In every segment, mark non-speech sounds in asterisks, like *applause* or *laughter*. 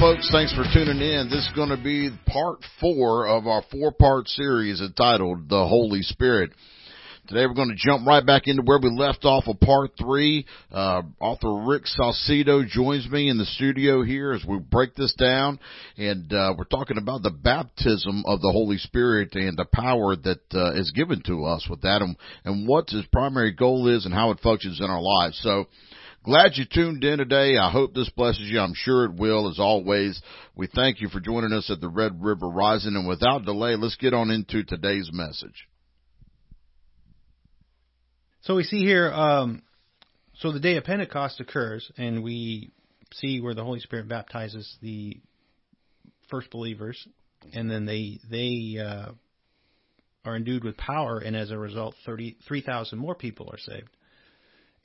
Folks, thanks for tuning in. This is going to be part four of our four part series entitled The Holy Spirit. Today we're going to jump right back into where we left off of part three. Uh, author Rick Salcido joins me in the studio here as we break this down, and uh, we're talking about the baptism of the Holy Spirit and the power that uh, is given to us with that, and, and what his primary goal is and how it functions in our lives. So. Glad you tuned in today. I hope this blesses you. I'm sure it will. As always, we thank you for joining us at the Red River Rising. And without delay, let's get on into today's message. So we see here, um, so the day of Pentecost occurs, and we see where the Holy Spirit baptizes the first believers, and then they they uh, are endued with power, and as a result, thirty three thousand more people are saved.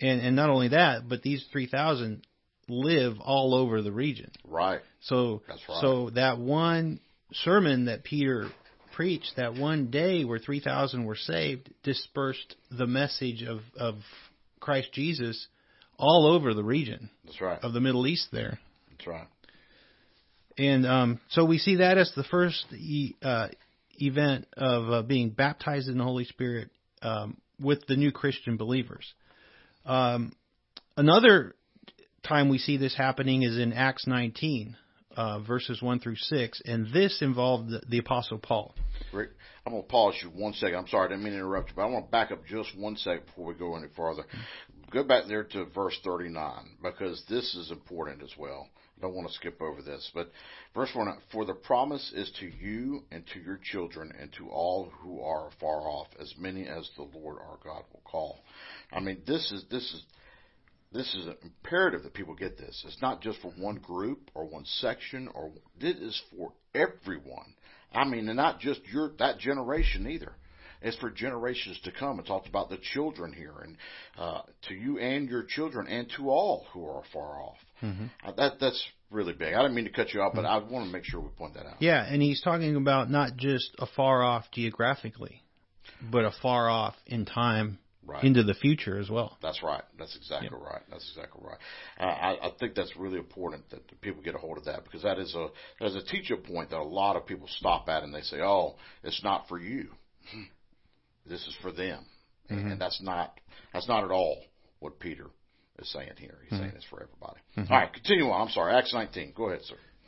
And and not only that, but these three thousand live all over the region. Right. So That's right. so that one sermon that Peter preached that one day where 3,000 were saved dispersed the message of, of Christ Jesus all over the region That's right. of the Middle East there. That's right. And um, so we see that as the first e- uh, event of uh, being baptized in the Holy Spirit um, with the new Christian believers. Um, another time we see this happening is in Acts 19, uh, verses 1 through 6, and this involved the, the Apostle Paul. Rick, I'm going to pause you one second. I'm sorry, I didn't mean to interrupt you, but I want to back up just one second before we go any farther. Go back there to verse 39 because this is important as well. I don't want to skip over this, but verse 1 For the promise is to you and to your children and to all who are far off, as many as the Lord our God will call. I mean, this is this is this is imperative that people get this. It's not just for one group or one section, or it is for everyone. I mean, and not just your that generation either. It's for generations to come. It talks about the children here, and uh, to you and your children, and to all who are far off. Mm-hmm. Uh, that that's really big. I didn't mean to cut you off, but mm-hmm. I want to make sure we point that out. Yeah, and he's talking about not just a far off geographically, but a far off in time right. into the future as well. That's right. That's exactly yep. right. That's exactly right. I, I think that's really important that people get a hold of that because that is a that is a teacher point that a lot of people stop at and they say, "Oh, it's not for you. *laughs* This is for them," mm-hmm. and that's not that's not at all what Peter is saying here. He's mm-hmm. saying it's for everybody. Mm-hmm. All right, continue on. I'm sorry, Acts 19. Go ahead, sir.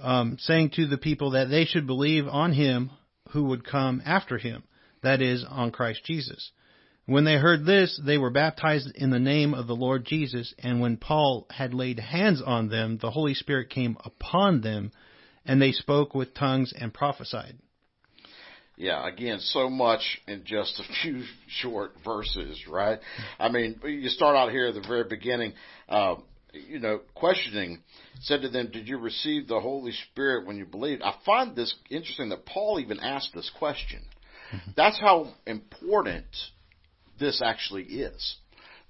um, saying to the people that they should believe on him who would come after him, that is, on Christ Jesus. When they heard this, they were baptized in the name of the Lord Jesus, and when Paul had laid hands on them, the Holy Spirit came upon them, and they spoke with tongues and prophesied. Yeah, again, so much in just a *laughs* few short verses, right? I mean, you start out here at the very beginning. Uh, you know, questioning, said to them, Did you receive the Holy Spirit when you believed? I find this interesting that Paul even asked this question. Mm-hmm. That's how important this actually is.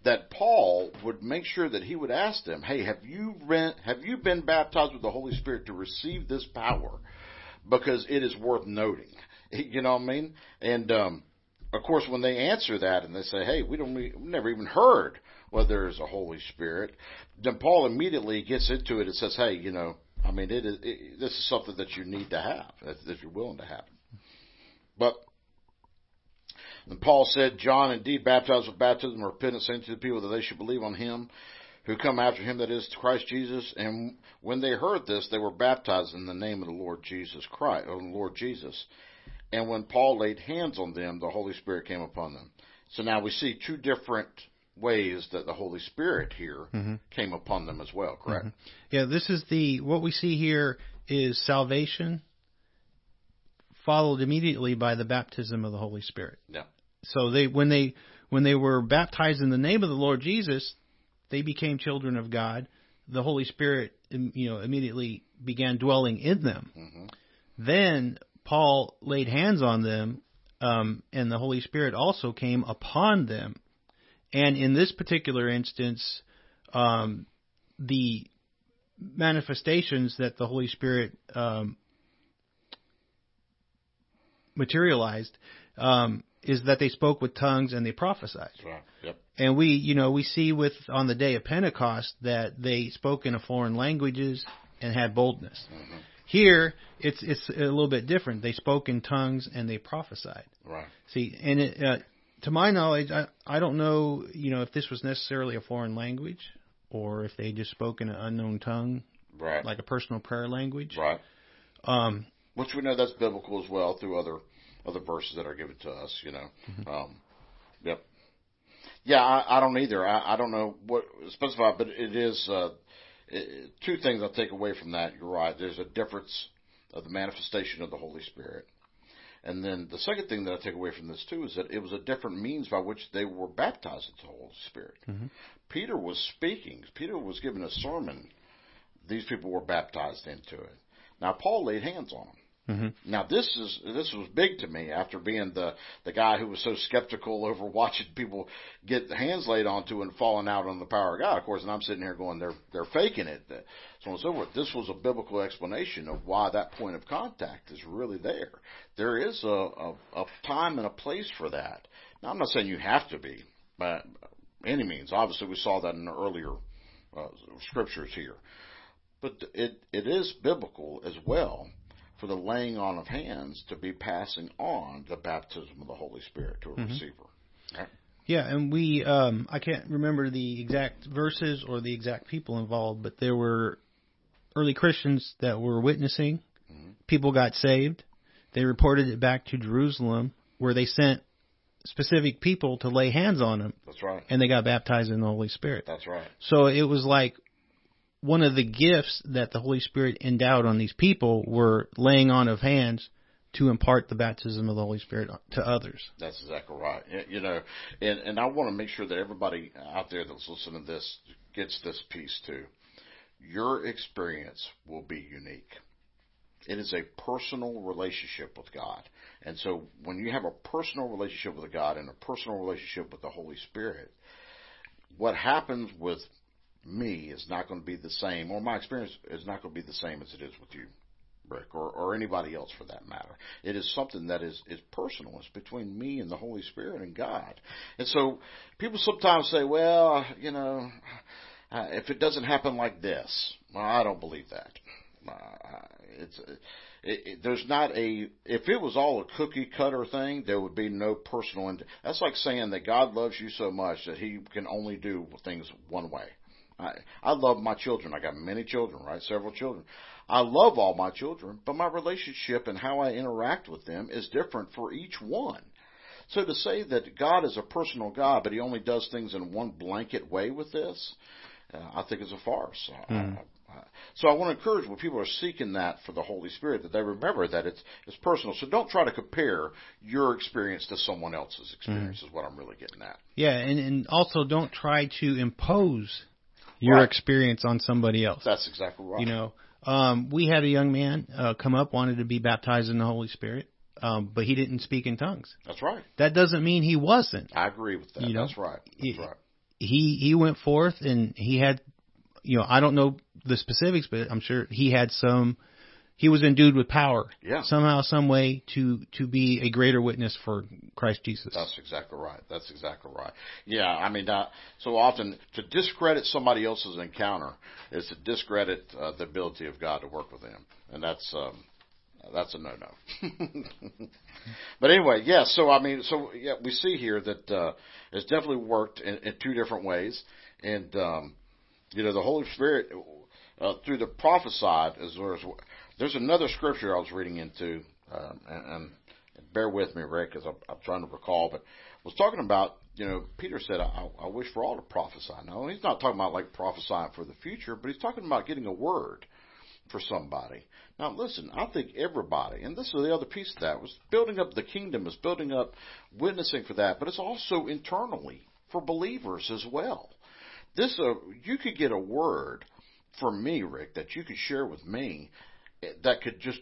That Paul would make sure that he would ask them, Hey, have you been, have you been baptized with the Holy Spirit to receive this power? Because it is worth noting. *laughs* You know what I mean? And, um, of course, when they answer that and they say, "Hey, we don't, we never even heard whether there's a Holy Spirit," then Paul immediately gets into it and says, "Hey, you know, I mean, it is it, this is something that you need to have, that, that you're willing to have." But and Paul said, "John indeed baptized with baptism of repentance, saying to the people that they should believe on Him." Who come after him, that is Christ Jesus, and when they heard this, they were baptized in the name of the Lord Jesus Christ, or the Lord Jesus. And when Paul laid hands on them, the Holy Spirit came upon them. So now we see two different ways that the Holy Spirit here mm-hmm. came upon them as well, correct? Mm-hmm. Yeah, this is the what we see here is salvation followed immediately by the baptism of the Holy Spirit. Yeah. So they when they when they were baptized in the name of the Lord Jesus, they became children of God. The Holy Spirit, you know, immediately began dwelling in them. Mm-hmm. Then Paul laid hands on them, um, and the Holy Spirit also came upon them. And in this particular instance, um, the manifestations that the Holy Spirit um, materialized um, is that they spoke with tongues and they prophesied. Right. Yep. And we, you know, we see with on the day of Pentecost that they spoke in a foreign languages and had boldness. Mm-hmm. Here, it's it's a little bit different. They spoke in tongues and they prophesied. Right. See, and it, uh, to my knowledge, I I don't know, you know, if this was necessarily a foreign language or if they just spoke in an unknown tongue, Right. like a personal prayer language. right. Um, Which we know that's biblical as well through other other verses that are given to us. You know. Um, yep. Yeah, I, I don't either. I, I don't know what specify, but it is uh, it, two things I take away from that. You're right. There's a difference of the manifestation of the Holy Spirit. And then the second thing that I take away from this too is that it was a different means by which they were baptized into the Holy Spirit. Mm-hmm. Peter was speaking. Peter was giving a sermon. These people were baptized into it. Now Paul laid hands on them. Now this is this was big to me after being the the guy who was so skeptical over *laughs* watching people get the hands laid onto and falling out on the power of God. Of course, and I'm sitting here going, they're they're faking it, so on and so forth. This was a biblical explanation of why that point of contact is really there. There is a a, a time and a place for that. Now I'm not saying you have to be by any means. Obviously, we saw that in the earlier uh, scriptures here, but it it is biblical as well for the laying on of hands to be passing on the baptism of the Holy Spirit to a receiver. Right? Yeah, and we um I can't remember the exact verses or the exact people involved, but there were early Christians that were witnessing. People got saved. They reported it back to Jerusalem where they sent specific people to lay hands on them That's right. and they got baptized in the Holy Spirit. That's right. So it was like one of the gifts that the Holy Spirit endowed on these people were laying on of hands to impart the baptism of the Holy Spirit to others. That's exactly right. You know, and and I want to make sure that everybody out there that's listening to this gets this piece too. Your experience will be unique. It is a personal relationship with God. And so when you have a personal relationship with God and a personal relationship with the Holy Spirit, what happens with me is not going to be the same, or my experience is not going to be the same as it is with you, Rick, or, or anybody else for that matter. It is something that is, is personal. It's between me and the Holy Spirit and God. And so people sometimes say, well, you know, uh, if it doesn't happen like this, well, I don't believe that. Uh, it's it, it, there's not a if it was all a cookie cutter thing, there would be no personal. Ind- That's like saying that God loves you so much that He can only do things one way. I I love my children. I got many children, right? Several children. I love all my children, but my relationship and how I interact with them is different for each one. So to say that God is a personal God, but He only does things in one blanket way with this, uh, I think is a farce. I- I- so I want to encourage when people are seeking that for the Holy Spirit that they remember that it's it's personal. So don't try to compare your experience to someone else's experience. Is what I'm really getting at. Yeah, and, and also don't try to impose your Right. experience on somebody else. That's exactly right. You know, um, we had a young man uh, come up, wanted to be baptized in the Holy Spirit, um, but he didn't speak in tongues. That's right. That doesn't mean he wasn't. I agree with that. You know, That's right. That's right. He he went forth and he had, you know, I don't know the specifics, but I'm sure he had some. He was endued with power Yeah. somehow, some way to to be a greater witness for Christ Jesus. That's exactly right. That's exactly right. Yeah, I mean, uh, so often to discredit somebody else's encounter is to discredit uh, the ability of God to work with them, and that's um, that's a no-no. *laughs* but anyway, yeah. So I mean, so yeah, we see here that uh, it's definitely worked in, in two different ways, and um, you know, the Holy Spirit uh, through the prophesied as well as there's another scripture I was reading into, um, and, and bear with me, Rick, because I'm, I'm trying to recall, but was talking about, you know, Peter said, I, I wish for all to prophesy. Now, he's not talking about like prophesying for the future, but he's talking about getting a word for somebody. Now, listen, I think everybody, and this is the other piece of that, was building up the kingdom, is building up witnessing for that, but it's also internally for believers as well. This, uh, you could get a word from me, Rick, that you could share with me that could just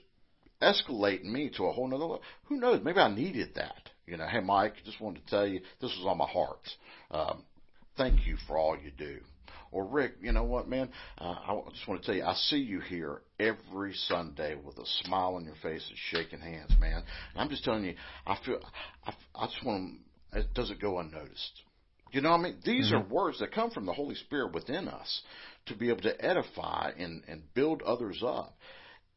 escalate me to a whole nother level. Who knows? Maybe I needed that. You know, hey Mike, just wanted to tell you this was on my heart. Um, thank you for all you do. Or Rick, you know what, man? Uh, I just want to tell you, I see you here every Sunday with a smile on your face and shaking hands, man. And I'm just telling you, I feel, I, I just want to, it doesn't go unnoticed. You know what I mean? These mm-hmm. are words that come from the Holy Spirit within us to be able to edify and, and build others up.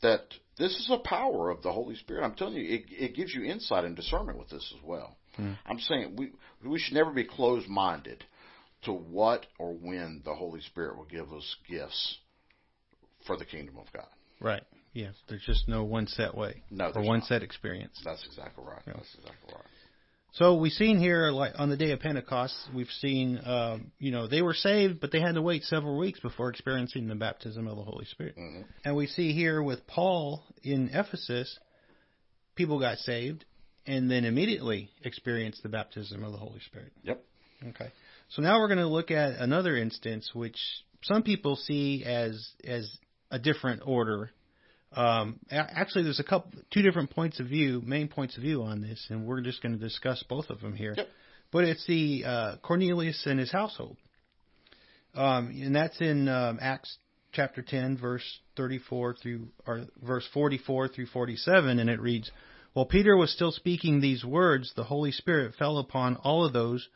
That this is a power of the Holy Spirit. I'm telling you, it, it gives you insight and discernment with this as well. Mm-hmm. I'm saying we we should never be closed minded to what or when the Holy Spirit will give us gifts for the kingdom of God. Right. Yes. There's just no one set way. No. Or one not. set experience. That's exactly right. Yeah. That's exactly right. So we've seen here, like on the day of Pentecost, we've seen, um, you know, they were saved, but they had to wait several weeks before experiencing the baptism of the Holy Spirit. Mm-hmm. And we see here with Paul in Ephesus, people got saved and then immediately experienced the baptism of the Holy Spirit. Yep. Okay. So now we're going to look at another instance which some people see as as a different order. Um, actually, there's a couple, two different points of view, main points of view on this, and we're just going to discuss both of them here. Yep. But it's the uh, Cornelius and his household, um, and that's in um, Acts chapter 10, verse 34 through or verse 44 through 47, and it reads, "While Peter was still speaking these words, the Holy Spirit fell upon all of those."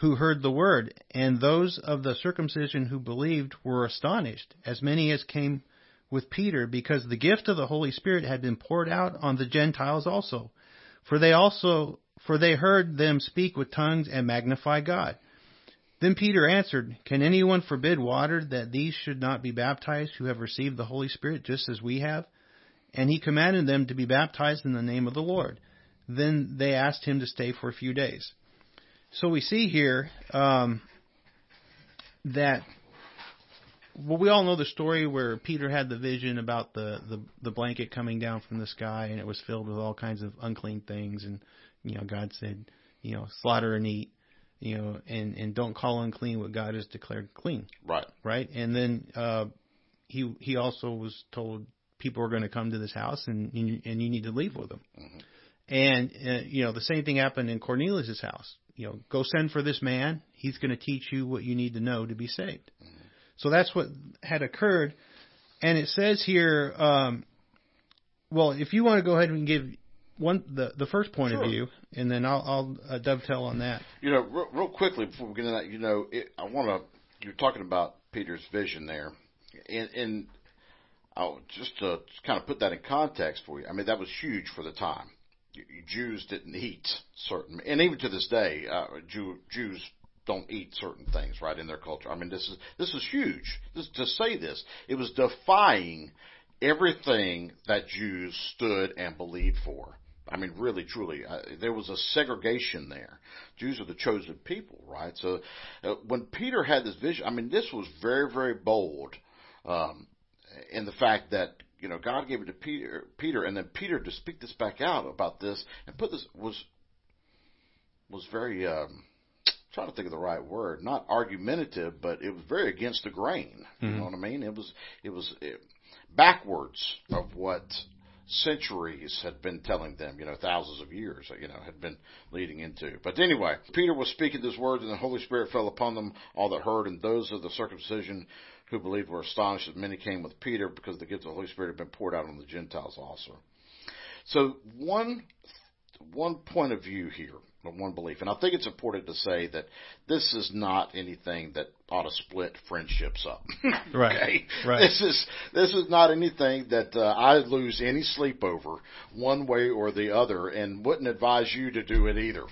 who heard the word, and those of the circumcision who believed were astonished, as many as came with Peter, because the gift of the Holy Spirit had been poured out on the Gentiles also. For they also for they heard them speak with tongues and magnify God. Then Peter answered, Can anyone forbid water that these should not be baptized who have received the Holy Spirit just as we have? And he commanded them to be baptized in the name of the Lord. Then they asked him to stay for a few days. So we see here um, that well, we all know the story where Peter had the vision about the, the the blanket coming down from the sky, and it was filled with all kinds of unclean things, and you know God said, you know, slaughter and eat, you know, and and don't call unclean what God has declared clean. Right. Right. And then uh, he he also was told people are going to come to this house, and and you, and you need to leave with them. Mm-hmm. And uh, you know the same thing happened in Cornelius's house you know, go send for this man. He's going to teach you what you need to know to be saved. Mm-hmm. So that's what had occurred. And it says here, um, well, if you want to go ahead and give one the the first point sure. of view, and then I'll, I'll uh, dovetail on that. You know, real, real quickly before we get into that, you know, it, I want to. You're talking about Peter's vision there, and, and I'll just to kind of put that in context for you. I mean, that was huge for the time. Jews didn't eat certain, and even to this day, uh, Jew, Jews don't eat certain things, right, in their culture. I mean, this is this is huge. This, to say this, it was defying everything that Jews stood and believed for. I mean, really, truly, uh, there was a segregation there. Jews are the chosen people, right? So, uh, when Peter had this vision, I mean, this was very, very bold um, in the fact that you know, God gave it to Peter, Peter, and then Peter to speak this back out about this and put this was was very um, trying to think of the right word, not argumentative, but it was very against the grain. You mm-hmm. know what I mean? It was it was it, backwards of what centuries had been telling them, you know, thousands of years, you know, had been leading into. But anyway, Peter was speaking these words, and the Holy Spirit fell upon them, all that heard, and those of the circumcision who believed were astonished that many came with Peter because the gift of the Holy Spirit had been poured out on the Gentiles also. So one one point of view here, one belief, and I think it's important to say that this is not anything that ought to split friendships up. *laughs* right. okay? Right. This is this is not anything that uh, I lose any sleep over one way or the other, and wouldn't advise you to do it either.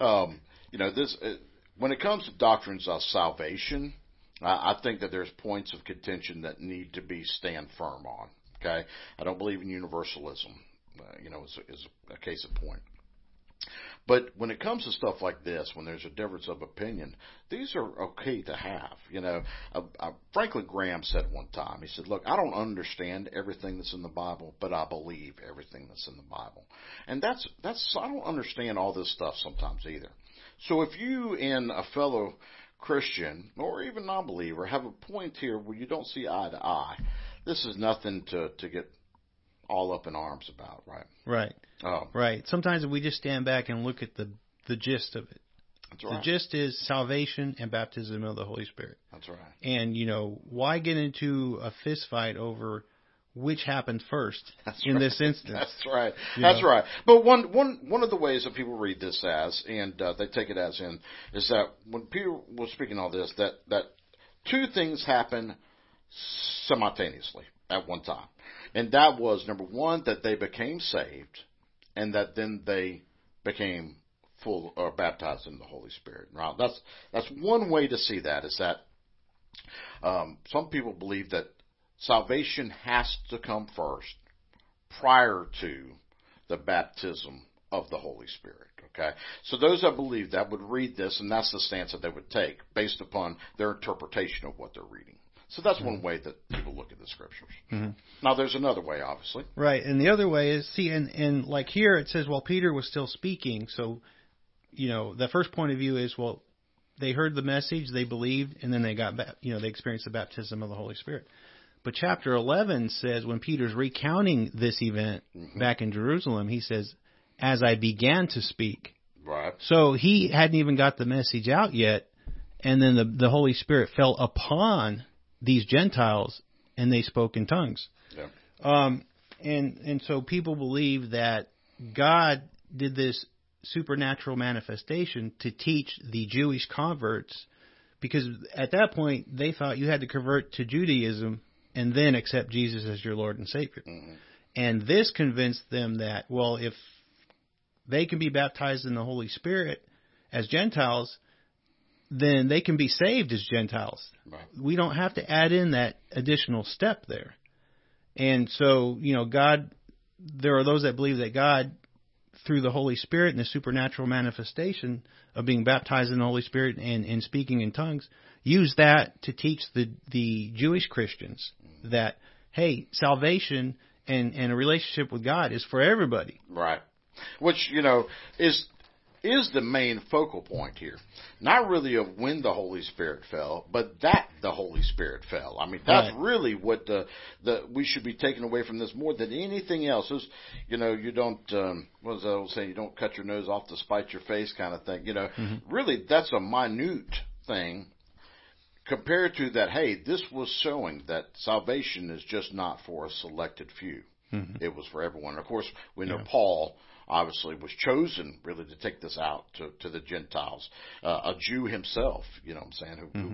Um, you know, this uh, when it comes to doctrines of salvation I, think that there's points of contention that need to be stand firm on. Okay, I don't believe in universalism. Uh, you know, is, is a case in point. But when it comes to stuff like this, when there's a difference of opinion, these are okay to have. You know, uh, uh, Franklin Graham said one time, he said, "Look, I don't understand everything that's in the Bible, but I believe everything that's in the Bible." And that's that's I don't understand all this stuff sometimes either. So if you and a fellow Christian or even non-believer have a point here where you don't see eye to eye, this is nothing to to get all up in arms about, right? Right. Oh, Right. Sometimes we just stand back and look at the the gist of it. that's The gist is salvation and baptism of the Holy Spirit. That's right. And you know, why get into a fist fight over which happened first *laughs* That's in right. this instance? *laughs* That's right. You That's know? right. But one one one of the ways that people read this as, and uh, they take it as in, is that when Peter was speaking all this, that that two things happen simultaneously at one time, and that was number one that they became saved, and that then they became full or baptized in the Holy Spirit. Now that's that's one way to see that is that um, some people believe that salvation has to come first prior to the baptism of the Holy Spirit. Okay, so those that believe that would read this, and that's the stance that they would take based upon their interpretation of what they're reading. So that's one way that people look at the scriptures. Mhm. Now, there's another way, obviously. Right, and the other way is see, and and like here it says, while Peter was still speaking, so you know the first point of view is well, they heard the message, they believed, and then they got back, you know, they experienced the baptism of the Holy Spirit. But chapter 11 says when Peter's recounting this event back in Jerusalem, he says, "As I began to speak." Right. So he hadn't even got the message out yet, and then the the Holy Spirit fell upon these Gentiles, and they spoke in tongues. Yeah. Um, and and so people believe that God did this supernatural manifestation to teach the Jewish converts, because at that point they thought you had to convert to Judaism and then accept Jesus as your Lord and Savior. Mhm. And this convinced them that well, if they can be baptized in the Holy Spirit as Gentiles, then they can be saved as Gentiles Right. we don't have to add in that additional step there. And so, you know, God, there are those that believe that God, through the Holy Spirit and the supernatural manifestation of being baptized in the Holy Spirit and, and speaking in tongues, use that to teach the, the Jewish Christians mm-hmm. that, hey, salvation and, and a relationship with God is for everybody. Right. Which, you know, is is the main focal point here. Not really of when the Holy Spirit fell, but that the Holy Spirit fell. I mean, that's Right. really what the the we should be taking away from this more than anything else. Is you know, you don't um what was that old saying, you don't cut your nose off to spite your face kind of thing. You know, really that's a minute thing compared to that, hey, this was showing that salvation is just not for a selected few. It was for everyone. Of course, we know Yeah. Paul obviously was chosen really to take this out to, to the Gentiles. Uh, a Jew himself, you know what I'm saying, who, who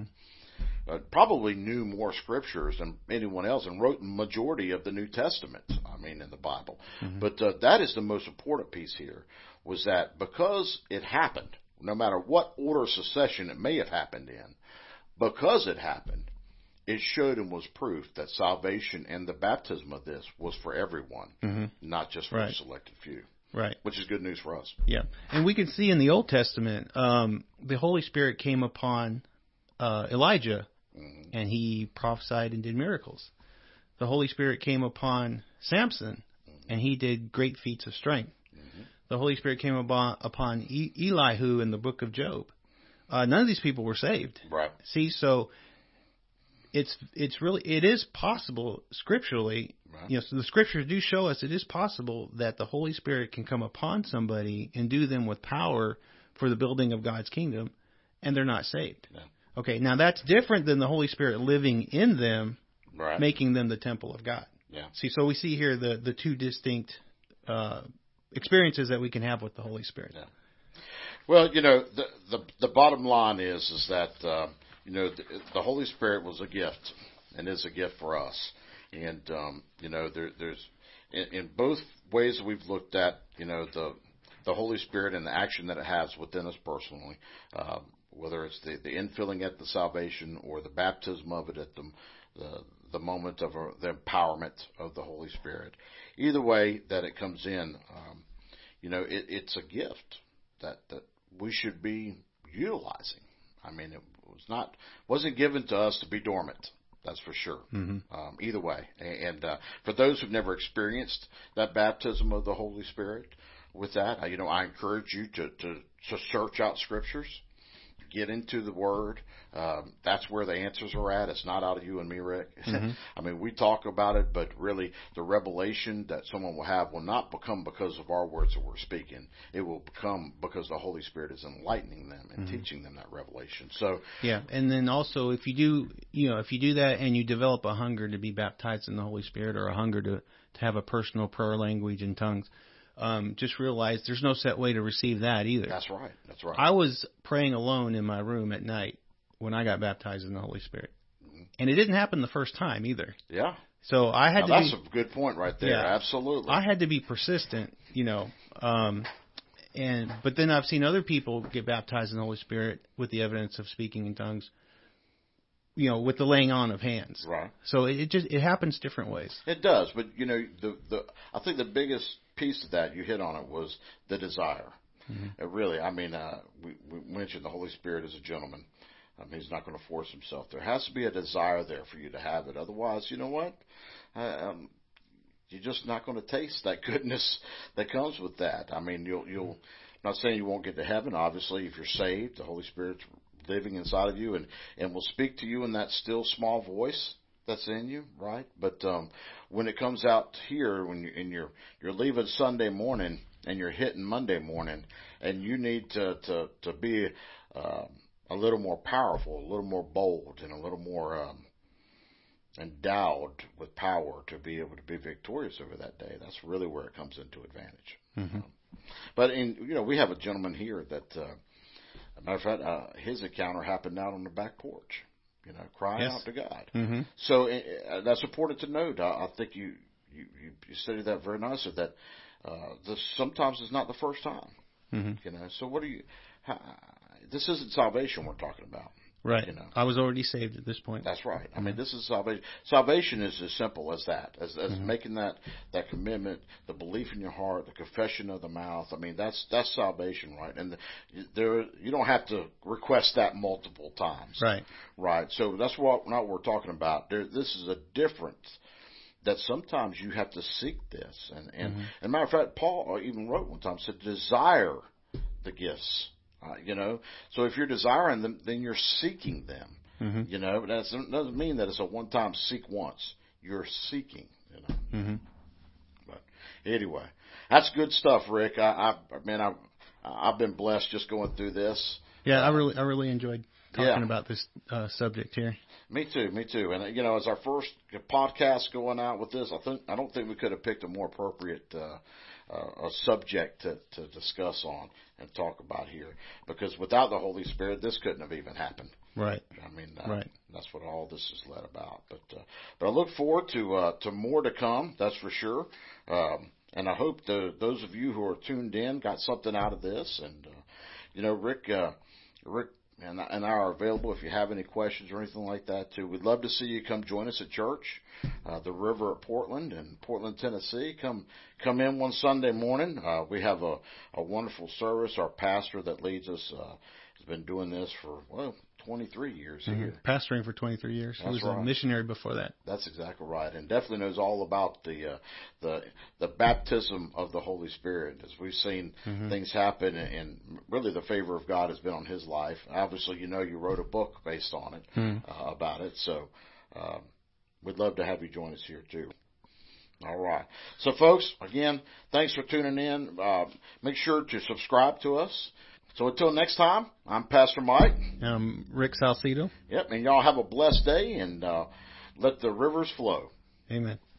uh, probably knew more scriptures than anyone else and wrote the majority of the New Testament, I mean, in the Bible. But uh, that is the most important piece here, was that because it happened, no matter what order of succession it may have happened in, because it happened, it showed and was proof that salvation and the baptism of this was for everyone, not just for a selected few, Right. which is good news for us. Yeah, and we can see in the Old Testament, um, the Holy Spirit came upon uh, Elijah, and he prophesied and did miracles. The Holy Spirit came upon Samson, and he did great feats of strength. The Holy Spirit came upon, upon e- Elihu in the book of Job. Uh, none of these people were saved. Right. See, so it's it's really it is possible scripturally. Right. You know, so the scriptures do show us it is possible that the Holy Spirit can come upon somebody and do them with power for the building of God's kingdom, and they're not saved. Yeah. Okay, now that's different than the Holy Spirit living in them, Right. making them the temple of God. Yeah. See, so we see here the the two distinct uh, experiences that we can have with the Holy Spirit. Yeah. Well, you know, the the, the bottom line is is that uh, you know the, the Holy Spirit was a gift and is a gift for us, and um, you know there, there's in, in both ways we've looked at, you know the the Holy Spirit and the action that it has within us personally, um, whether it's the, the infilling at the salvation or the baptism of it at the the, the moment of uh, the empowerment of the Holy Spirit. Either way that it comes in, um, you know, it, it's a gift that that we should be utilizing. I mean, it not wasn't given to us to be dormant. That's for sure. Mm-hmm. Um, either way, and uh, for those who've never experienced that baptism of the Holy Spirit, with that, you know, I encourage you to to, to search out scriptures. Get into the Word. Um, that's where the answers are at. It's not out of you and me, Rick. Mm-hmm. *laughs* I mean, we talk about it, but really, the revelation that someone will have will not become because of our words that we're speaking. It will become because the Holy Spirit is enlightening them and Mm-hmm. teaching them that revelation. So, Yeah, and then also if you do, you know, if you do that and you develop a hunger to be baptized in the Holy Spirit or a hunger to to have a personal prayer language in tongues, um, just realize there's no set way to receive that either. that's right. That's right. I was praying alone in my room at night when I got baptized in the Holy Spirit, and it didn't happen the first time either. yeah. So I had Now, to that's be, a good point right there. Yeah. Absolutely. I had to be persistent, you know. Um, and but then I've seen other people get baptized in the Holy Spirit with the evidence of speaking in tongues, you know, with the laying on of hands. right. So it, it just it happens different ways. It does, but you know, the the I think the biggest piece of that you hit on it was the desire. Mm-hmm. It really, I mean, uh, we we mentioned the Holy Spirit as a gentleman. I mean, he's not going to force himself. There has to be a desire there for you to have it. Otherwise, you know what? Uh, um, you're just not going to taste that *laughs* goodness that comes with that. I mean, you'll you'll. I'm not saying you won't get to heaven. Obviously, if you're saved, the Holy Spirit's living inside of you and and will speak to you in that still small voice that's in you, right? But um, when it comes out here, when you and you're you're leaving Sunday morning and you're hitting Monday morning, and you need to to to be um, a little more powerful, a little more bold, and a little more um, endowed with power to be able to be victorious over that day. That's really where it comes into advantage. Mhm. But in you know we have a gentleman here that, uh, matter of fact, uh, his encounter happened out on the back porch. You know, crying Yes. out to God. Mm-hmm. So uh, that's important to note. I, I think you, you you you stated that very nicely. That uh, this sometimes is not the first time. Mm-hmm. You know. So what do you? How, this isn't salvation we're talking about. Right. You know. I was already saved at this point. That's right. I mean, this is salvation. Salvation is as simple as that, as, as Mm-hmm. making that that commitment, the belief in your heart, the confession of the mouth. I mean, that's that's salvation, right? And the, there, you don't have to request that multiple times, Right. Right. So that's what not what we're talking about. There, this is a difference that sometimes you have to seek this, and and, Mm-hmm. and matter of fact, Paul even wrote one time said, "Desire the gifts." Uh, you know, so if you're desiring them, then you're seeking them. Mm-hmm. You know, that doesn't mean that it's a one-time seek once. You're seeking. You know. Mm-hmm. But anyway, that's good stuff, Rick. I, I, I mean, I, I've been blessed just going through this. Yeah, I really I really enjoyed talking Yeah. about this uh, subject here. Me too, me too. And you know, as our first podcast going out with this, I think I don't think we could have picked a more appropriate uh, uh, a subject to, to discuss on and talk about here. Because without the Holy Spirit, this couldn't have even happened. Right. I mean, uh, Right. that's what all this is led about. But uh, but I look forward to uh, to more to come. That's for sure. Um, and I hope the those of you who are tuned in got something out of this. And uh, you know, Rick, uh, Rick. And, and I are available if you have any questions or anything like that too. We'd love to see you come join us at church, uh, the River at Portland in Portland, Tennessee. Come come in one Sunday morning. Uh, we have a, a wonderful service. Our pastor that leads us uh, has been doing this for well 23 years here. Pastoring for 23 years. he was right. a missionary before that. That's exactly right, and definitely knows all about the uh, the the baptism of the Holy Spirit. As we've seen things happen, and, really the favor of God has been on his life. Obviously, you know, you wrote a book based on it uh, about it, so um, we'd love to have you join us here too. All right. So, folks, again, thanks for tuning in. Uh, make sure to subscribe to us. So, until next time, I'm Pastor Mike. Um, Rick Salcido. Yep, and y'all have a blessed day and uh, let the rivers flow. Amen.